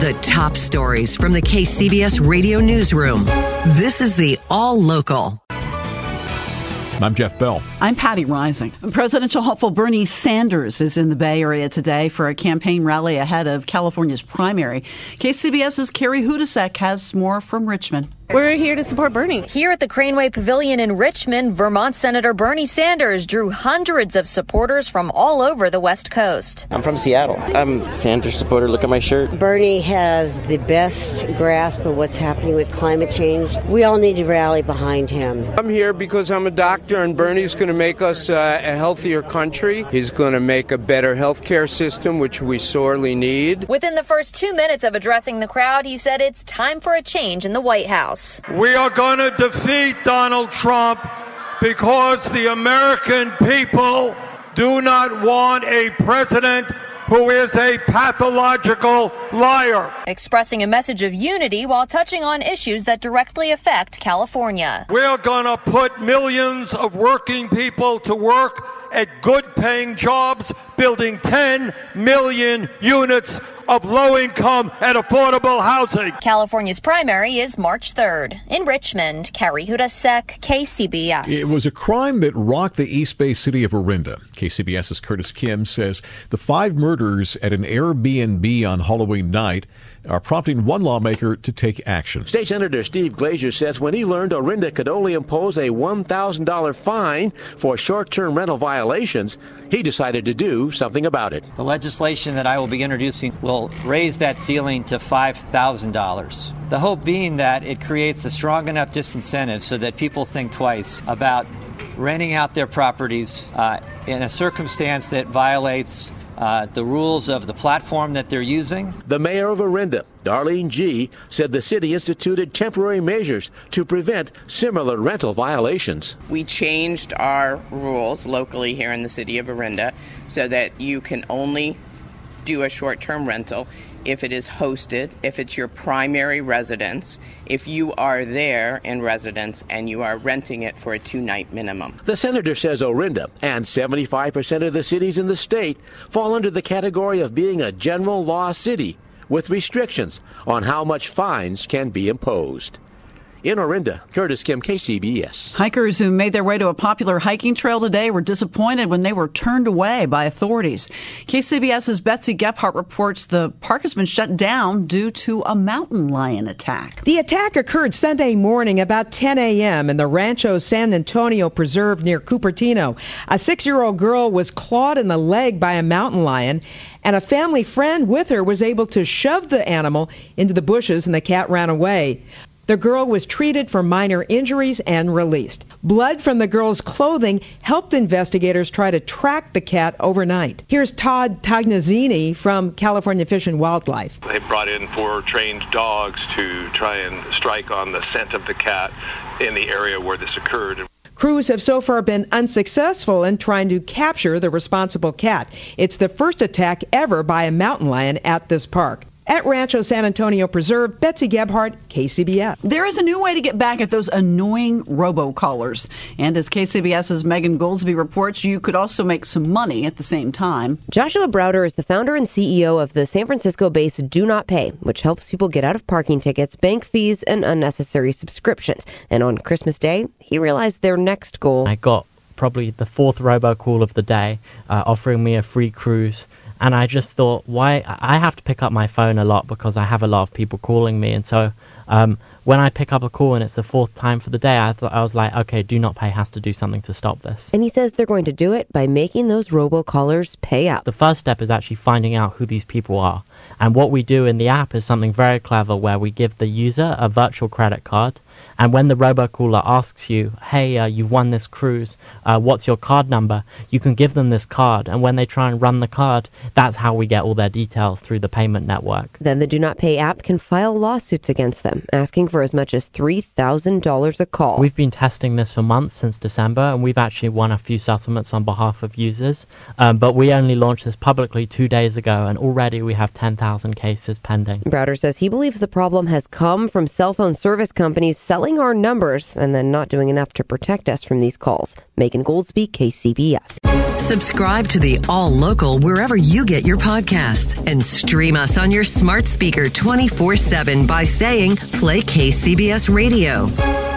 The top stories from the KCBS radio newsroom. This is the All Local. I'm Jeff Bell. I'm Patti Reising. Presidential hopeful Bernie Sanders is in the Bay Area today for a campaign rally ahead of California's primary. KCBS's Carrie Hudasek has more from Richmond. We're here to support Bernie. Here at the Craneway Pavilion in Richmond, Vermont Senator Bernie Sanders drew hundreds of supporters from all over the West Coast. I'm from Seattle. I'm a Sanders supporter. Look at my shirt. Bernie has the best grasp of what's happening with climate change. We all need to rally behind him. I'm here because I'm a doctor, and Bernie's going to make us uh, a healthier country. He's going to make a better healthcare system, which we sorely need. Within the first two minutes of addressing the crowd, he said it's time for a change in the White House. We are going to defeat Donald Trump because the American people do not want a president who is a pathological liar. Expressing a message of unity while touching on issues that directly affect California. We're going to put millions of working people to work at good paying jobs, building 10 million units of low income and affordable housing. California's primary is March 3rd. In Richmond, Carrie Hudasek, KCBS. It was a crime that rocked the East Bay city of Orinda. KCBS's Curtis Kim says the five murders at an Airbnb on Halloween night are prompting one lawmaker to take action. State Senator Steve Glazer says when he learned Orinda could only impose a $1,000 fine for short term rental violations, he decided to do something about it. The legislation that I will be introducing will raise that ceiling to $5,000. The hope being that it creates a strong enough disincentive so that people think twice about renting out their properties uh, in a circumstance that violates uh, the rules of the platform that they're using. The mayor of Orinda, Darlene Gee, said the city instituted temporary measures to prevent similar rental violations. We changed our rules locally here in the city of Orinda so that you can only do a short term rental if it is hosted, if it's your primary residence, if you are there in residence and you are renting it for a two night minimum. The senator says Orinda and 75% of the cities in the state fall under the category of being a general law city with restrictions on how much fines can be imposed. In Orinda, Curtis Kim, KCBS. Hikers who made their way to a popular hiking trail today were disappointed when they were turned away by authorities. KCBS's Betsy Gebhardt reports the park has been shut down due to a mountain lion attack. The attack occurred Sunday morning about 10 a.m. in the Rancho San Antonio Preserve near Cupertino. A six year old girl was clawed in the leg by a mountain lion and a family friend with her was able to shove the animal into the bushes and the cat ran away. The girl was treated for minor injuries and released. Blood from the girl's clothing helped investigators try to track the cat overnight. Here's Todd Tognazzini from California Fish and Wildlife. They brought in four trained dogs to try and strike on the scent of the cat in the area where this occurred. Crews have so far been unsuccessful in trying to capture the responsible cat. It's the first attack ever by a mountain lion at this park. At Rancho San Antonio Preserve, Betsy Gebhardt, KCBS. There is a new way to get back at those annoying robocallers. And as KCBS's Megan Goldsby reports, you could also make some money at the same time. Joshua Browder is the founder and CEO of the San Francisco based Do Not Pay, which helps people get out of parking tickets, bank fees, and unnecessary subscriptions. And on Christmas Day, he realized their next goal. I got probably the fourth robocall of the day uh, offering me a free cruise and I just thought, why? I have to pick up my phone a lot because I have a lot of people calling me, and so um, when I pick up a call and it's the fourth time for the day, I thought I was like, okay, Do Not Pay has to do something to stop this. And he says they're going to do it by making those robocallers pay up. The first step is actually finding out who these people are, and what we do in the app is something very clever where we give the user a virtual credit card. And when the robocaller asks you, hey, uh, you've won this cruise, uh, what's your card number? You can give them this card. And when they try and run the card, that's how we get all their details through the payment network. Then the Do Not Pay app can file lawsuits against them, asking for as much as $3,000 a call. We've been testing this for months since December, and we've actually won a few settlements on behalf of users. Um, but we only launched this publicly two days ago, and already we have 10,000 cases pending. Browder says he believes the problem has come from cell phone service companies selling our numbers and then not doing enough to protect us from these calls. Megan Goldsby, KCBS. Subscribe to the All Local wherever you get your podcasts and stream us on your smart speaker 24 7 by saying Play KCBS Radio.